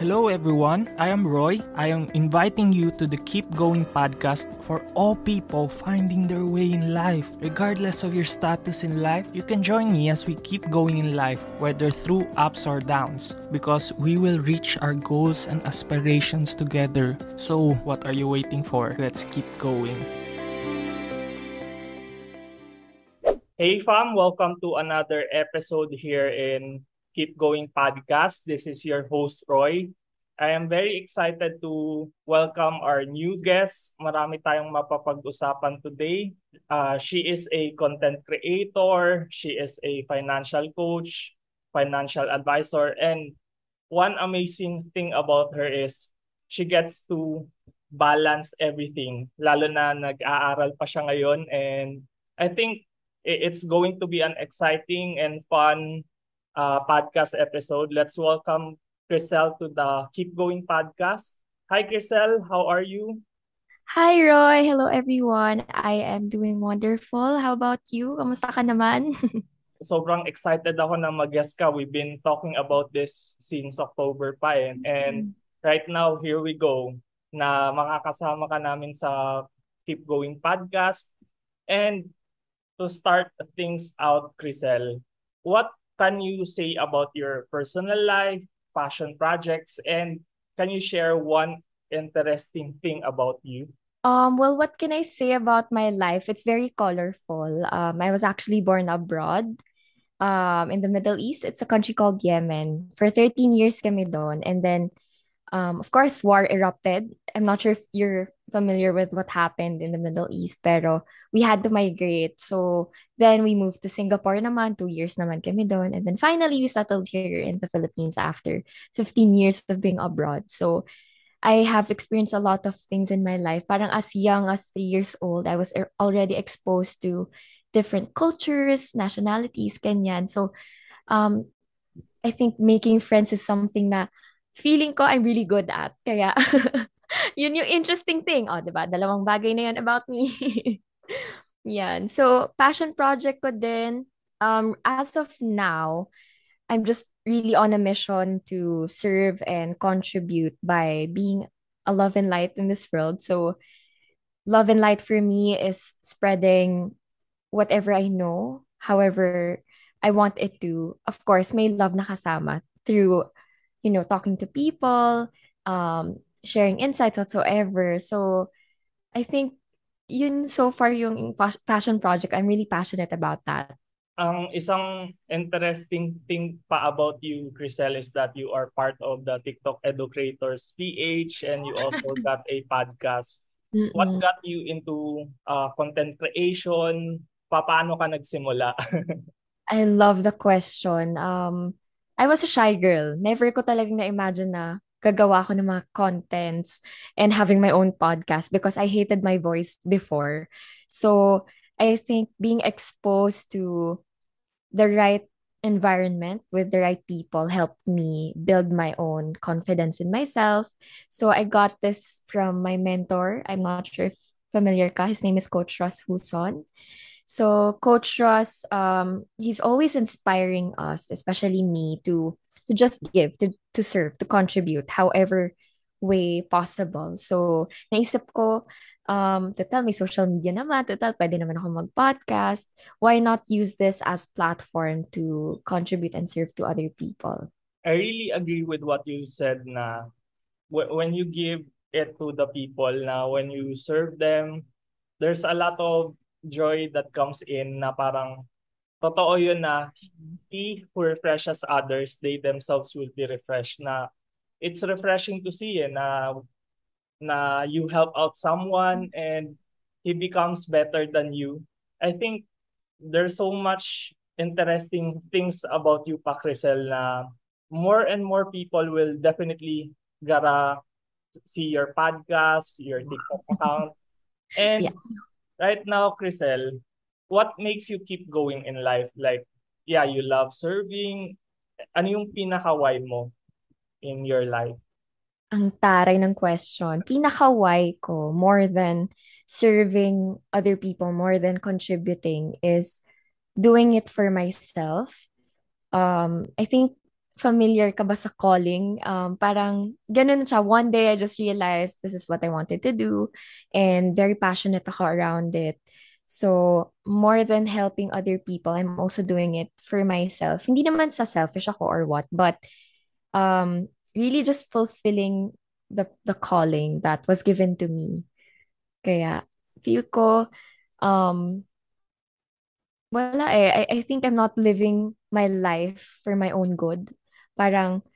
Hello, everyone. I am Roy. I am inviting you to the Keep Going podcast for all people finding their way in life. Regardless of your status in life, you can join me as we keep going in life, whether through ups or downs, because we will reach our goals and aspirations together. So, what are you waiting for? Let's keep going. Hey, fam, welcome to another episode here in Keep Going podcast. This is your host, Roy. I am very excited to welcome our new guest. Marami tayong mapapag-usapan today. Uh, she is a content creator, she is a financial coach, financial advisor, and one amazing thing about her is she gets to balance everything. Lalo na nag-aaral pa siya ngayon and I think it's going to be an exciting and fun uh, podcast episode. Let's welcome Crisel to the Keep Going podcast. Hi, Crisel. How are you? Hi, Roy. Hello, everyone. I am doing wonderful. How about you? Kamusta ka naman? Sobrang excited ako na mag-guest ka. We've been talking about this since October pa eh. And right now, here we go na makakasama ka namin sa Keep Going podcast. And to start things out, Crisel, what can you say about your personal life, passion projects, and can you share one interesting thing about you? Um, well, what can I say about my life? It's very colorful. Um, I was actually born abroad um, in the Middle East. It's a country called Yemen. For 13 years kami doon. And then um, of course, war erupted. I'm not sure if you're familiar with what happened in the Middle East, pero we had to migrate. So then we moved to Singapore naman, two years naman kami doon. And then finally, we settled here in the Philippines after 15 years of being abroad. So I have experienced a lot of things in my life. Parang as young as three years old, I was er, already exposed to different cultures, nationalities, ganyan. So um, I think making friends is something that feeling ko I'm really good at. Kaya, yun yung interesting thing. O, oh, diba? Dalawang bagay na yan about me. yan. So, passion project ko din. Um, as of now, I'm just really on a mission to serve and contribute by being a love and light in this world. So, love and light for me is spreading whatever I know, however I want it to. Of course, may love na kasama through you know, talking to people, um, sharing insights whatsoever. So I think yun so far yung passion project. I'm really passionate about that. Ang isang interesting thing pa about you, Crisel, is that you are part of the TikTok Educators PH and you also got a podcast. Mm-mm. What got you into uh, content creation? Paano ka nagsimula? I love the question. Um, I was a shy girl. Never ko talagang na-imagine na gagawa ko ng mga contents and having my own podcast because I hated my voice before. So, I think being exposed to the right environment with the right people helped me build my own confidence in myself. So I got this from my mentor. I'm not sure if familiar ka. His name is Coach Ross Huson. So Coach Ross, um, he's always inspiring us, especially me, to to just give, to to serve, to contribute, however way possible. So naisip ko, um, total may social media naman, total pwede naman ako mag-podcast. Why not use this as platform to contribute and serve to other people? I really agree with what you said na when you give it to the people na when you serve them, there's a lot of joy that comes in na parang totoo yun na he who refreshes others, they themselves will be refreshed na it's refreshing to see eh, na na you help out someone and he becomes better than you. I think there's so much interesting things about you, pa Crisel, na more and more people will definitely gotta see your podcast, your TikTok account. And yeah right now, Crisel, what makes you keep going in life? Like, yeah, you love serving. Ano yung pinaka-why mo in your life? Ang taray ng question. Pinaka-why ko, more than serving other people, more than contributing, is doing it for myself. Um, I think familiar ka ba sa calling? Um, parang ganun siya. One day, I just realized this is what I wanted to do and very passionate ako around it. So, more than helping other people, I'm also doing it for myself. Hindi naman sa selfish ako or what, but um, really just fulfilling the, the calling that was given to me. Kaya, feel ko, um, wala eh. I, I think I'm not living my life for my own good. Parang,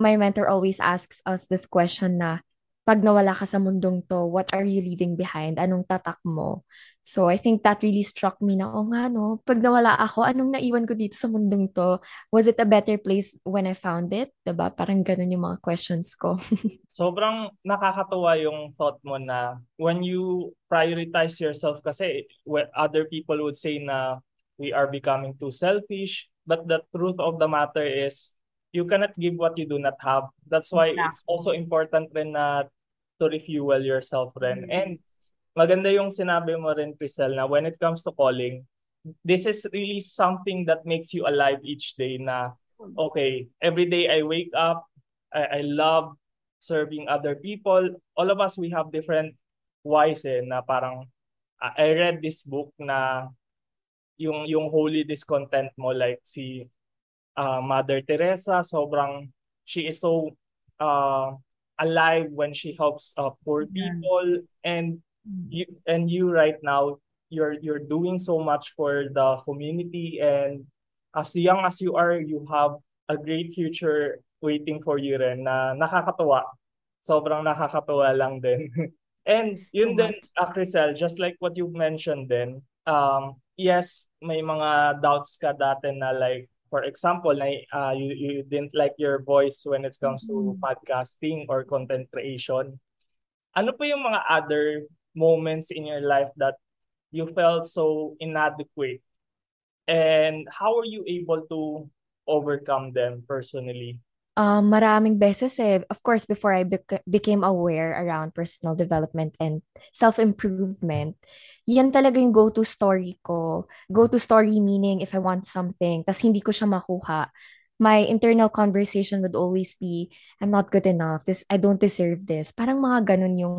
my mentor always asks us this question na, pag nawala ka sa mundong to, what are you leaving behind? Anong tatak mo? So I think that really struck me na, oh nga no, pag nawala ako, anong naiwan ko dito sa mundong to? Was it a better place when I found it? Diba? Parang ganun yung mga questions ko. Sobrang nakakatuwa yung thought mo na when you prioritize yourself kasi other people would say na we are becoming too selfish. But the truth of the matter is you cannot give what you do not have. That's why exactly. it's also important rin na to refuel yourself rin. Mm-hmm. And maganda yung sinabi mo rin, Crisel, na when it comes to calling, this is really something that makes you alive each day na, okay, every day I wake up, I, I love serving other people. All of us, we have different whys eh, na parang, I read this book na yung yung holy discontent mo like si uh, Mother Teresa sobrang she is so uh, alive when she helps uh, poor people. And mm. you and you right now you're you're doing so much for the community. And as young as you are you have a great future waiting for you rin na nakakatuwa. Sobrang nakakatuwa lang din. And yun din uh, Crisel just like what you mentioned then um yes may mga doubts ka dati na like for example, na, uh, you, you didn't like your voice when it comes mm-hmm. to podcasting or content creation. Ano po yung mga other moments in your life that you felt so inadequate? And how are you able to overcome them personally? Um, maraming beses eh. Of course, before I bec- became aware around personal development and self-improvement, yan talaga yung go-to story ko. Go-to story meaning if I want something, tas hindi ko siya makuha, my internal conversation would always be, I'm not good enough. This, I don't deserve this. Parang mga ganun yung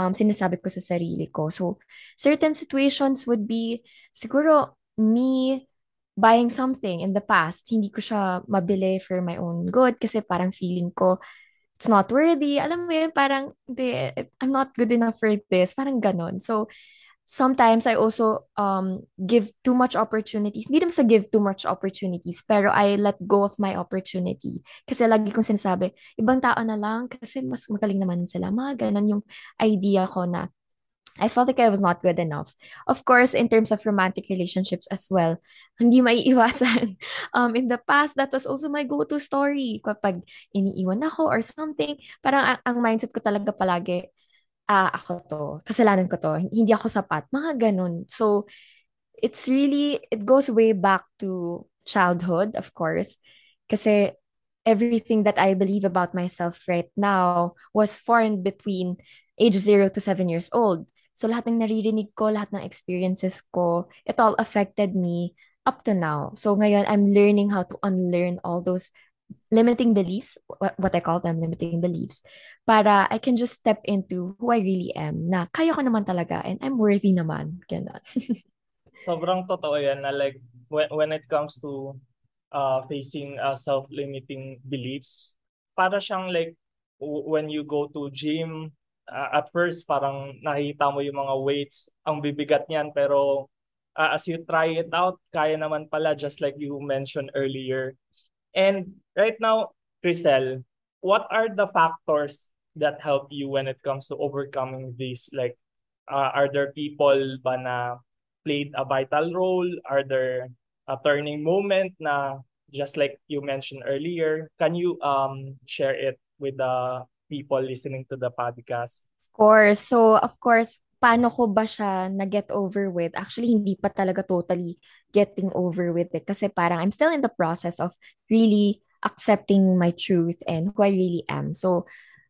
um, sinasabi ko sa sarili ko. So, certain situations would be, siguro, me buying something in the past, hindi ko siya mabili for my own good kasi parang feeling ko it's not worthy. Alam mo yun, parang I'm not good enough for this. Parang ganon. So, sometimes I also um give too much opportunities. Hindi naman sa give too much opportunities, pero I let go of my opportunity. Kasi lagi kong sinasabi, ibang tao na lang kasi mas magaling naman sila. Mga ganon yung idea ko na I felt like I was not good enough. Of course, in terms of romantic relationships as well, hindi maiiwasan. Um, in the past, that was also my go-to story. Kapag iniiwan ako or something, parang ang, ang mindset ko talaga palagi, ah, ako to, kasalanan ko to, hindi ako sapat, mga ganun. So, it's really, it goes way back to childhood, of course. Kasi everything that I believe about myself right now was formed between age 0 to 7 years old. So lahat ng naririnig ko, lahat ng experiences ko, it all affected me up to now. So ngayon, I'm learning how to unlearn all those limiting beliefs, what, I call them limiting beliefs, para I can just step into who I really am, na kaya ko naman talaga and I'm worthy naman. Ganun. Sobrang totoo yan na like when, when it comes to uh, facing uh, self-limiting beliefs, para siyang like when you go to gym, uh, at first parang nakita mo yung mga weights, ang bibigat niyan pero uh, as you try it out, kaya naman pala just like you mentioned earlier. And right now, Crisel, what are the factors that help you when it comes to overcoming these? Like, uh, are there people ba na played a vital role? Are there a turning moment na just like you mentioned earlier? Can you um share it with the people listening to the podcast? Of course. So, of course, paano ko ba siya na-get over with? Actually, hindi pa talaga totally getting over with it. Kasi parang I'm still in the process of really accepting my truth and who I really am. So,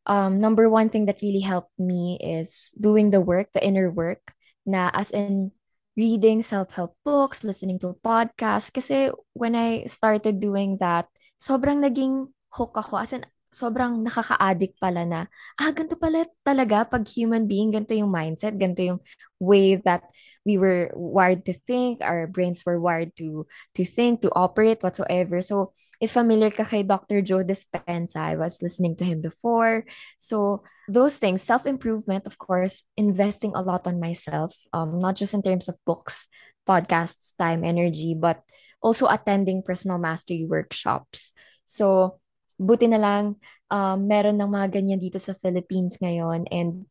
um, number one thing that really helped me is doing the work, the inner work, na as in reading self-help books, listening to podcasts. Kasi when I started doing that, sobrang naging hook ako. As in, sobrang nakaka-addict pala na, ah, ganito pala talaga pag human being, ganito yung mindset, ganito yung way that we were wired to think, our brains were wired to to think, to operate, whatsoever. So, if familiar ka kay Dr. Joe Dispenza, I was listening to him before. So, those things, self-improvement, of course, investing a lot on myself, um, not just in terms of books, podcasts, time, energy, but also attending personal mastery workshops. So, buti na lang um, meron ng mga ganyan dito sa Philippines ngayon and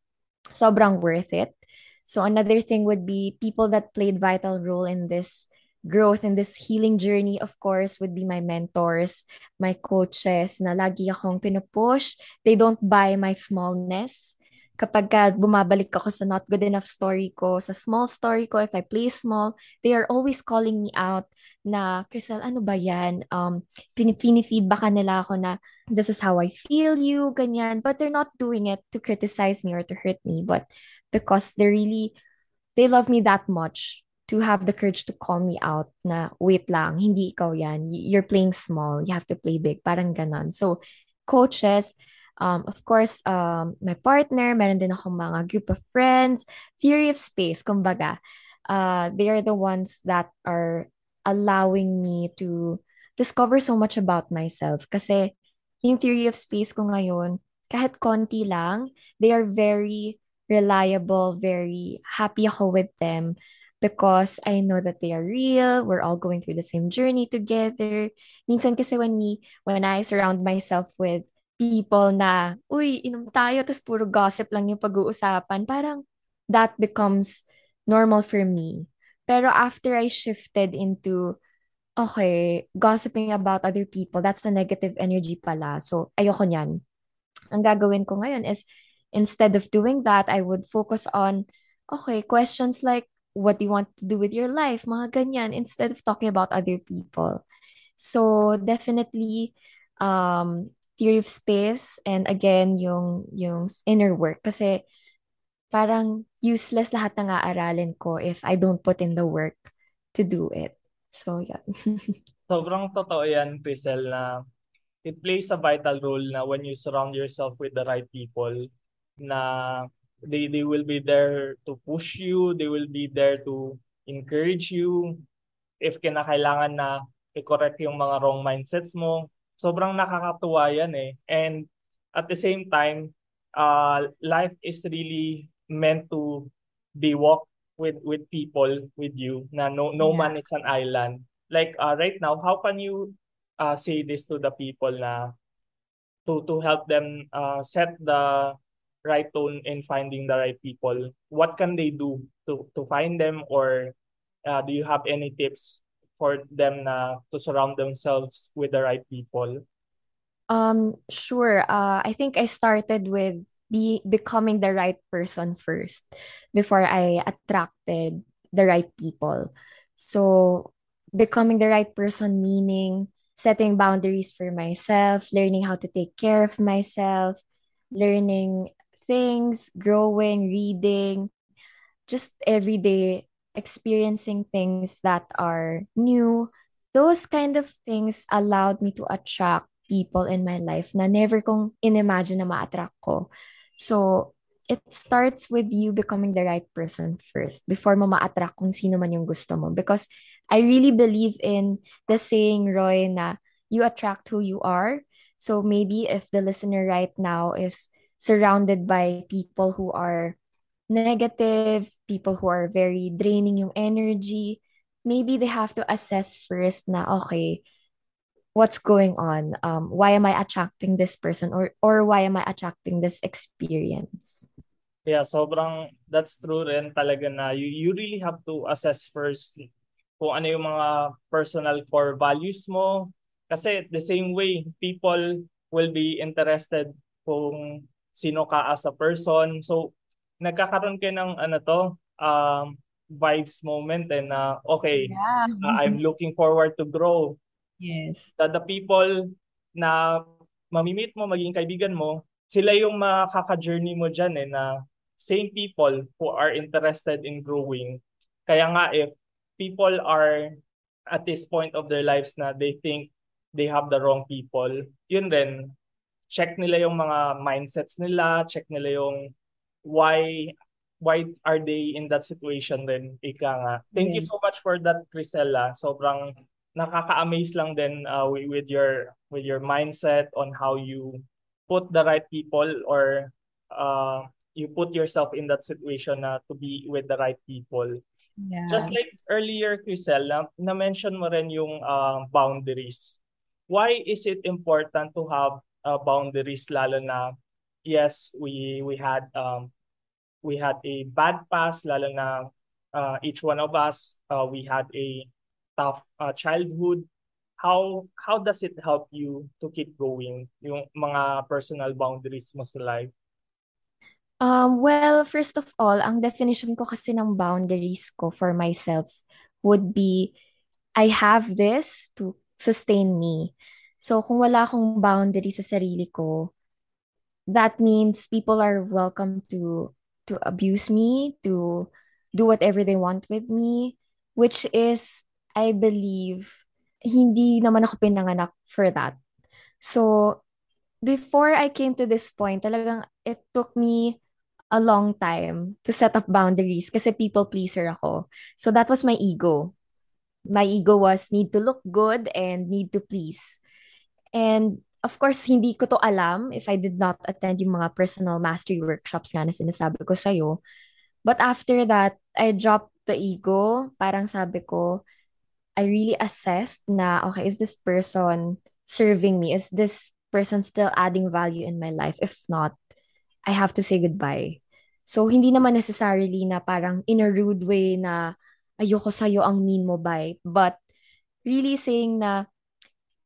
sobrang worth it. So another thing would be people that played vital role in this growth in this healing journey of course would be my mentors, my coaches na lagi akong pinupush. They don't buy my smallness kapag ka bumabalik ako sa not good enough story ko, sa small story ko, if I play small, they are always calling me out na, Crystal, ano ba yan? Um, pinifeedbackan nila ako na, this is how I feel you, ganyan. But they're not doing it to criticize me or to hurt me, but because they really, they love me that much to have the courage to call me out na, wait lang, hindi ikaw yan. You're playing small. You have to play big. Parang ganon. So, coaches, Um, of course, um, my partner, meron din akong mga group of friends, theory of space, kumbaga. Uh, they are the ones that are allowing me to discover so much about myself. Kasi yung theory of space ko ngayon, kahit konti lang, they are very reliable, very happy ako with them because I know that they are real. We're all going through the same journey together. Minsan kasi when me, when I surround myself with people na, uy, inom tayo, tapos puro gossip lang yung pag-uusapan, parang that becomes normal for me. Pero after I shifted into, okay, gossiping about other people, that's the negative energy pala. So, ayoko niyan. Ang gagawin ko ngayon is, instead of doing that, I would focus on, okay, questions like, what do you want to do with your life? Mga ganyan, instead of talking about other people. So, definitely, um, theory of space and again yung yung inner work kasi parang useless lahat ng aaralin ko if I don't put in the work to do it. So, yeah. Sobrang totoo yan, Crisel, na it plays a vital role na when you surround yourself with the right people na they they will be there to push you, they will be there to encourage you if kinakailangan na i-correct yung mga wrong mindsets mo, sobrang nakakatuwa yan eh. And at the same time, uh, life is really meant to be walked with with people with you na no no yeah. man is an island. Like uh, right now, how can you uh, say this to the people na to to help them uh, set the right tone in finding the right people? What can they do to to find them or uh, do you have any tips for them na to surround themselves with the right people? Um, sure. Uh, I think I started with be becoming the right person first before I attracted the right people. So becoming the right person meaning setting boundaries for myself, learning how to take care of myself, learning things, growing, reading, just everyday experiencing things that are new. Those kind of things allowed me to attract people in my life na never kong inimagine na ma-attract ko. So, it starts with you becoming the right person first before mo ma-attract kung sino man yung gusto mo. Because I really believe in the saying, Roy, na you attract who you are. So maybe if the listener right now is surrounded by people who are negative, people who are very draining yung energy, maybe they have to assess first na, okay, what's going on? Um, why am I attracting this person or or why am I attracting this experience? Yeah, sobrang that's true rin talaga na you, you really have to assess first kung ano yung mga personal core values mo. Kasi the same way, people will be interested kung sino ka as a person. So, nagkakaroon kayo ng ano to, um, vibes moment and na, uh, okay, yeah. uh, I'm looking forward to grow. Yes. The, the people na mamimit mo, maging kaibigan mo, sila yung makaka-journey mo dyan eh, na same people who are interested in growing. Kaya nga if people are at this point of their lives na they think they have the wrong people, yun rin, check nila yung mga mindsets nila, check nila yung why why are they in that situation then ika nga. Thank yes. you so much for that Crisella. Sobrang nakaka-amaze lang din uh, with your with your mindset on how you put the right people or uh, you put yourself in that situation na to be with the right people. Yeah. Just like earlier, Crisel, na, na-mention mo rin yung uh, boundaries. Why is it important to have uh, boundaries lalo na yes, we we had um we had a bad past lalo na uh, each one of us uh, we had a tough uh, childhood. How how does it help you to keep going? Yung mga personal boundaries mo sa life? Um well first of all ang definition ko kasi ng boundaries ko for myself would be I have this to sustain me. So, kung wala akong boundary sa sarili ko, that means people are welcome to to abuse me, to do whatever they want with me, which is, I believe, hindi naman ako pinanganak for that. So, before I came to this point, talagang it took me a long time to set up boundaries kasi people pleaser ako. So, that was my ego. My ego was need to look good and need to please. And of course, hindi ko to alam if I did not attend yung mga personal mastery workshops nga na sinasabi ko sa'yo. But after that, I dropped the ego. Parang sabi ko, I really assessed na, okay, is this person serving me? Is this person still adding value in my life? If not, I have to say goodbye. So, hindi naman necessarily na parang in a rude way na ayoko sa'yo ang mean mo bye. But really saying na,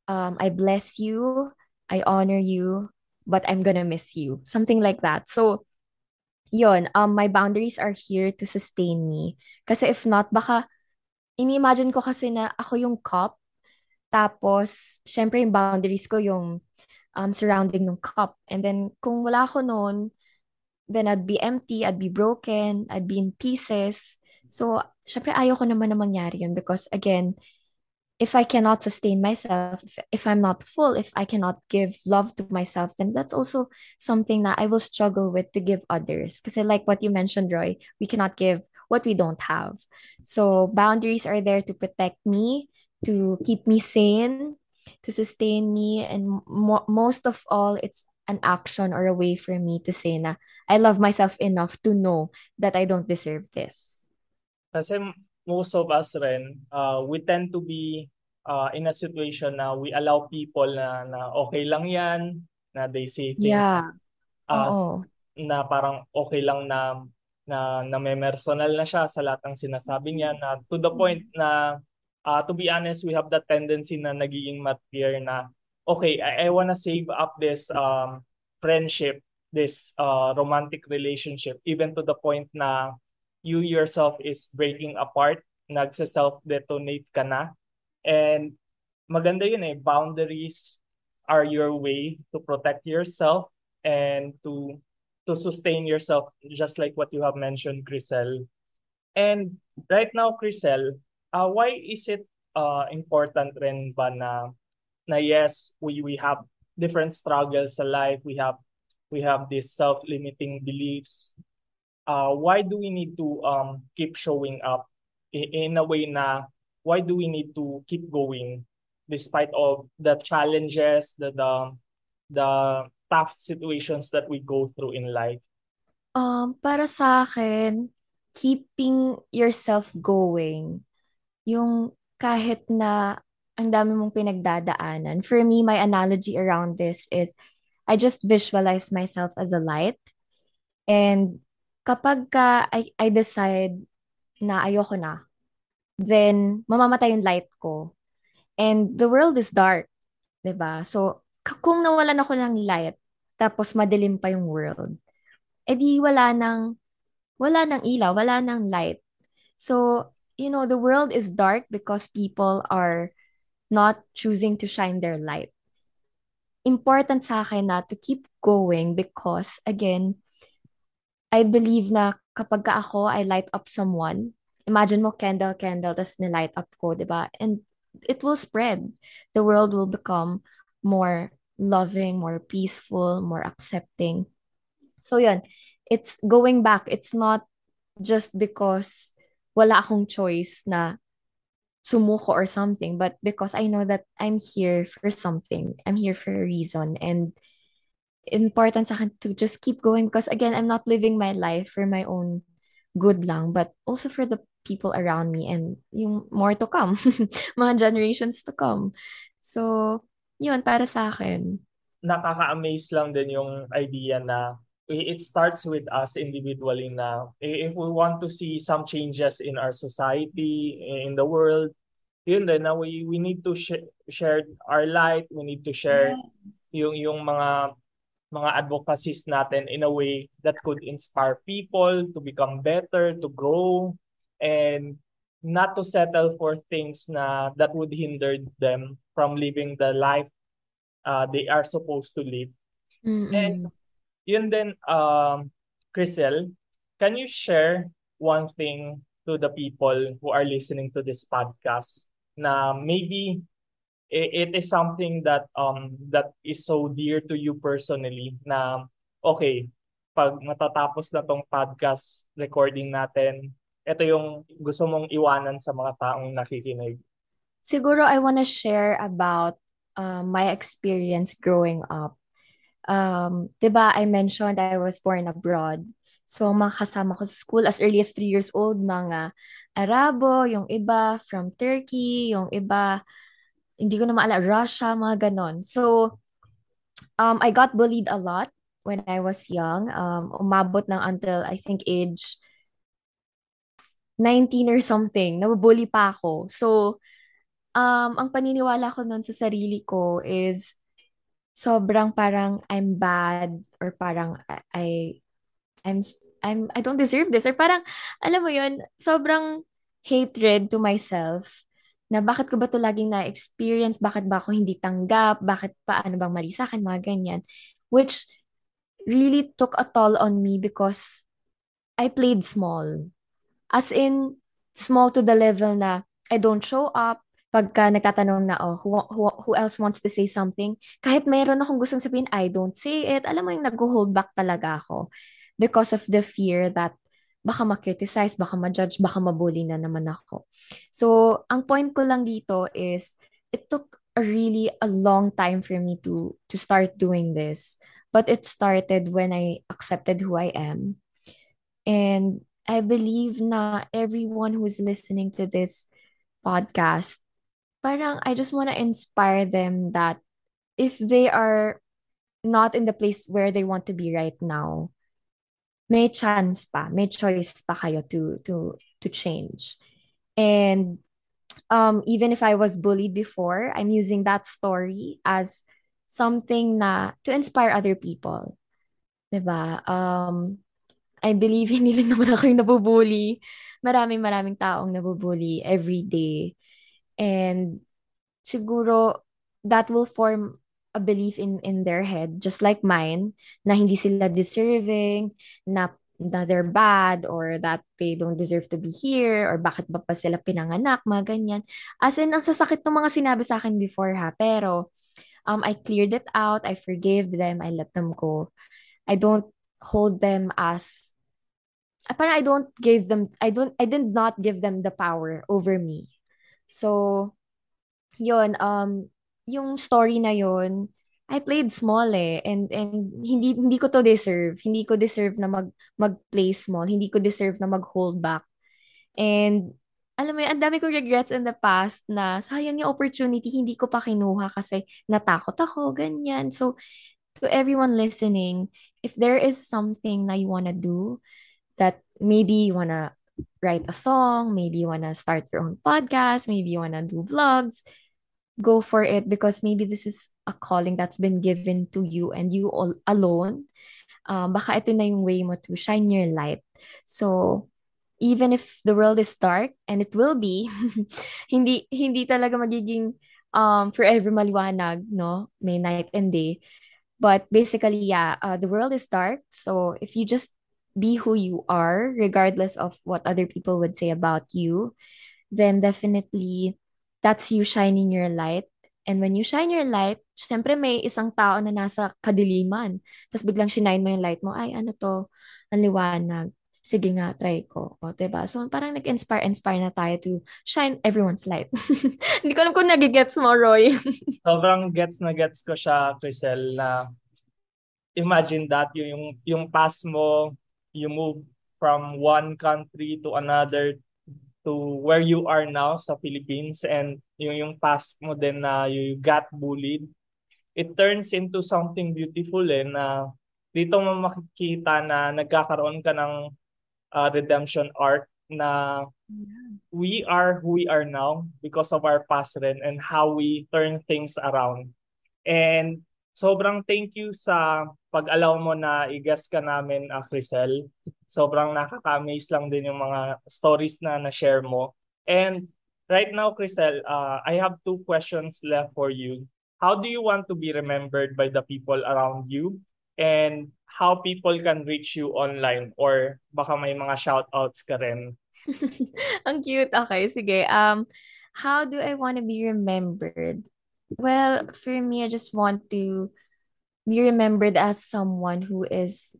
um, I bless you, I honor you, but I'm gonna miss you. Something like that. So, yon um, my boundaries are here to sustain me. Kasi if not, baka, ini-imagine ko kasi na ako yung cup, tapos, syempre yung boundaries ko yung um, surrounding ng cup. And then, kung wala ako noon, then I'd be empty, I'd be broken, I'd be in pieces. So, syempre ayaw ko naman na mangyari yun because again, if I cannot sustain myself, if, if I'm not full, if I cannot give love to myself, then that's also something that I will struggle with to give others. Because like what you mentioned, Roy, we cannot give what we don't have. So boundaries are there to protect me, to keep me sane, to sustain me, and mo- most of all, it's an action or a way for me to say na I love myself enough to know that I don't deserve this. Kasi most of us rin, uh, we tend to be uh, in a situation na we allow people na, na okay lang yan, na they say things yeah. uh, Oo. na parang okay lang na na na may personal na siya sa lahat ng sinasabi niya na to the point na uh, to be honest we have that tendency na nagiging material na okay I, I wanna save up this um friendship this uh, romantic relationship even to the point na you yourself is breaking apart, nagsa-self-detonate ka na. And maganda yun eh, boundaries are your way to protect yourself and to to sustain yourself, just like what you have mentioned, Crisel. And right now, Crisel, uh, why is it uh, important rin ba na, na yes, we, we have different struggles sa life, we have we have these self-limiting beliefs, uh, why do we need to um, keep showing up in, a way na why do we need to keep going despite of the challenges, the, the, the tough situations that we go through in life? Um, para sa akin, keeping yourself going, yung kahit na ang dami mong pinagdadaanan. For me, my analogy around this is I just visualize myself as a light and kapag ka I, I decide na ayoko na, then mamamatay yung light ko. And the world is dark, 'di ba? So kung nawalan ako ng light, tapos madilim pa yung world, edi wala nang wala nang ilaw, wala nang light. So, you know, the world is dark because people are not choosing to shine their light. Important sa akin na to keep going because again, I believe na kapag ka ako, I light up someone, imagine mo candle, candle, tapos nilight up ko, di ba? And it will spread. The world will become more loving, more peaceful, more accepting. So yun, it's going back. It's not just because wala akong choice na sumuko or something, but because I know that I'm here for something. I'm here for a reason. And important sa akin to just keep going because again, I'm not living my life for my own good lang, but also for the people around me and yung more to come, mga generations to come. So, yun, para sa akin. Nakaka-amaze lang din yung idea na it starts with us individually na if we want to see some changes in our society, in the world, yun din na we, we need to sh- share our light, we need to share yes. yung, yung mga mga advocacies natin in a way that could inspire people to become better, to grow, and not to settle for things na that would hinder them from living the life uh, they are supposed to live. Mm-mm. And yun din, um, Crisel, can you share one thing to the people who are listening to this podcast na maybe it, it is something that um that is so dear to you personally na okay pag matatapos na tong podcast recording natin ito yung gusto mong iwanan sa mga taong nakikinig. Siguro I want to share about uh, my experience growing up. Um 'di ba I mentioned I was born abroad. So, mga ko sa school as early as 3 years old, mga Arabo, yung iba from Turkey, yung iba hindi ko na maalala, Russia, mga ganon. So, um, I got bullied a lot when I was young. Um, umabot ng until, I think, age 19 or something. Nabubully pa ako. So, um, ang paniniwala ko nun sa sarili ko is sobrang parang I'm bad or parang I I'm I'm I don't deserve this or parang alam mo yun sobrang hatred to myself na bakit ko ba to laging na-experience, bakit ba ako hindi tanggap, bakit pa ano bang mali sa akin, mga ganyan. Which really took a toll on me because I played small. As in, small to the level na I don't show up, pagka nagtatanong na, oh, who, who, who else wants to say something? Kahit mayroon akong gustong sabihin, I don't say it. Alam mo yung nag-hold back talaga ako because of the fear that baka ma-criticize, baka ma-judge, baka mabully na naman ako. So, ang point ko lang dito is, it took a really a long time for me to to start doing this. But it started when I accepted who I am. And I believe na everyone who's listening to this podcast, parang I just want to inspire them that if they are not in the place where they want to be right now, may chance pa, may choice pa kayo to to to change. And um even if I was bullied before, I'm using that story as something na to inspire other people. 'Di ba? Um I believe hindi lang naman ako yung nabubully. Maraming maraming taong nabubully every day. And siguro that will form a belief in in their head just like mine na hindi sila deserving na na they're bad or that they don't deserve to be here or bakit ba pa sila pinanganak, mga ganyan. As in, ang sasakit ng mga sinabi sa akin before ha, pero um, I cleared it out, I forgave them, I let them go. I don't hold them as parang I don't give them I don't I did not give them the power over me. So yun um yung story na yun, I played small eh and and hindi hindi ko to deserve. Hindi ko deserve na mag mag-play small. Hindi ko deserve na mag-hold back. And alam mo, ang dami kong regrets in the past na sayang yung opportunity, hindi ko pa kinuha kasi natakot ako, ganyan. So, to everyone listening, if there is something na you wanna do, that maybe you wanna write a song, maybe you wanna start your own podcast, maybe you wanna do vlogs, go for it because maybe this is a calling that's been given to you and you all alone. Um, baka ito na yung way mo to shine your light. So, even if the world is dark, and it will be, hindi, hindi talaga magiging um, forever maliwanag, no? May night and day. But basically, yeah, uh, the world is dark. So, if you just be who you are, regardless of what other people would say about you, then definitely that's you shining your light. And when you shine your light, syempre may isang tao na nasa kadiliman. Tapos biglang shine mo yung light mo, ay ano to, ang liwanag. Sige nga, try ko. O, diba? So, parang nag-inspire, inspire na tayo to shine everyone's light. Hindi ko alam kung nagigets mo, Roy. Sobrang gets na gets ko siya, Crisel, na imagine that, yung, yung past mo, you move from one country to another to where you are now sa Philippines and yung, yung past mo din na you got bullied, it turns into something beautiful eh na dito mo makikita na nagkakaroon ka ng uh, redemption arc na we are who we are now because of our past rin and how we turn things around. And sobrang thank you sa pag-allow mo na i-guest ka namin, uh, Crisel sobrang nakaka-amaze lang din yung mga stories na na-share mo. And right now, Crisel, uh, I have two questions left for you. How do you want to be remembered by the people around you? And how people can reach you online? Or baka may mga shoutouts ka rin? Ang cute. Okay, sige. Um, how do I want to be remembered? Well, for me, I just want to be remembered as someone who is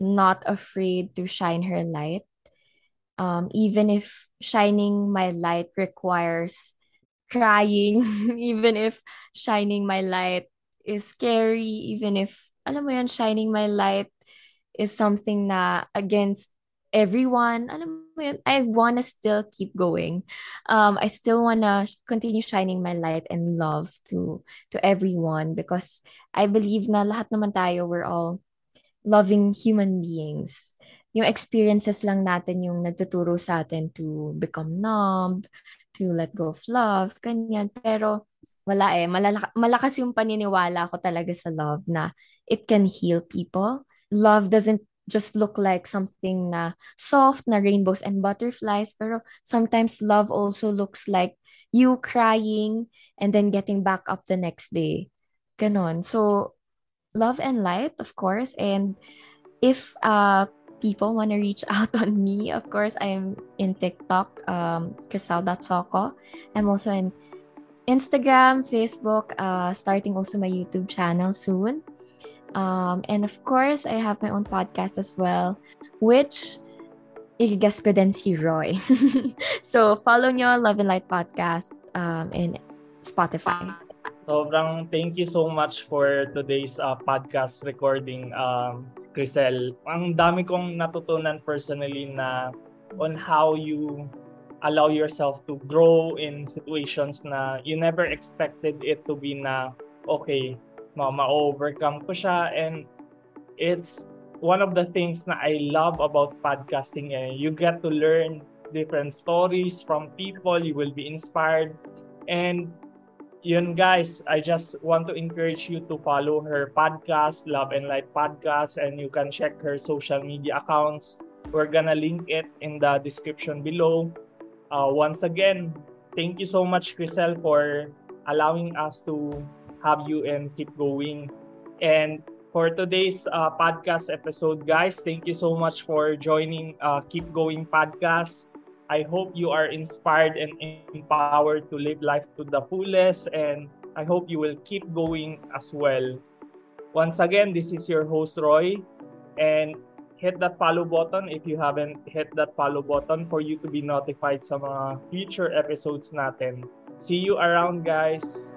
not afraid to shine her light. Um, even if shining my light requires crying, even if shining my light is scary, even if, alam mo yun, shining my light is something na against everyone, alam mo yun, I wanna still keep going. Um, I still wanna continue shining my light and love to to everyone because I believe na lahat naman tayo, we're all loving human beings. Yung experiences lang natin yung nagtuturo sa atin to become numb, to let go of love, ganyan. Pero wala eh. Malala- malakas yung paniniwala ko talaga sa love na it can heal people. Love doesn't just look like something na soft na rainbows and butterflies pero sometimes love also looks like you crying and then getting back up the next day ganon so love and light, of course. And if uh, people want to reach out on me, of course, I'm in TikTok, um, Crisel.soko. I'm also in Instagram, Facebook, uh, starting also my YouTube channel soon. Um, and of course, I have my own podcast as well, which i-guess ko din si Roy. so, follow nyo Love and Light Podcast um, in Spotify. Sobrang thank you so much for today's uh, podcast recording, um, Crisel. Ang dami kong natutunan personally na on how you allow yourself to grow in situations na you never expected it to be na okay, ma-overcome ko siya and it's one of the things na I love about podcasting eh. You get to learn different stories from people, you will be inspired and yun guys, I just want to encourage you to follow her podcast, Love and Light Podcast, and you can check her social media accounts. We're gonna link it in the description below. Uh, once again, thank you so much, Crisel, for allowing us to have you and keep going. And for today's uh, podcast episode, guys, thank you so much for joining uh, Keep Going Podcast. I hope you are inspired and empowered to live life to the fullest, and I hope you will keep going as well. Once again, this is your host, Roy, and hit that follow button if you haven't hit that follow button for you to be notified sa mga future episodes natin. See you around, guys!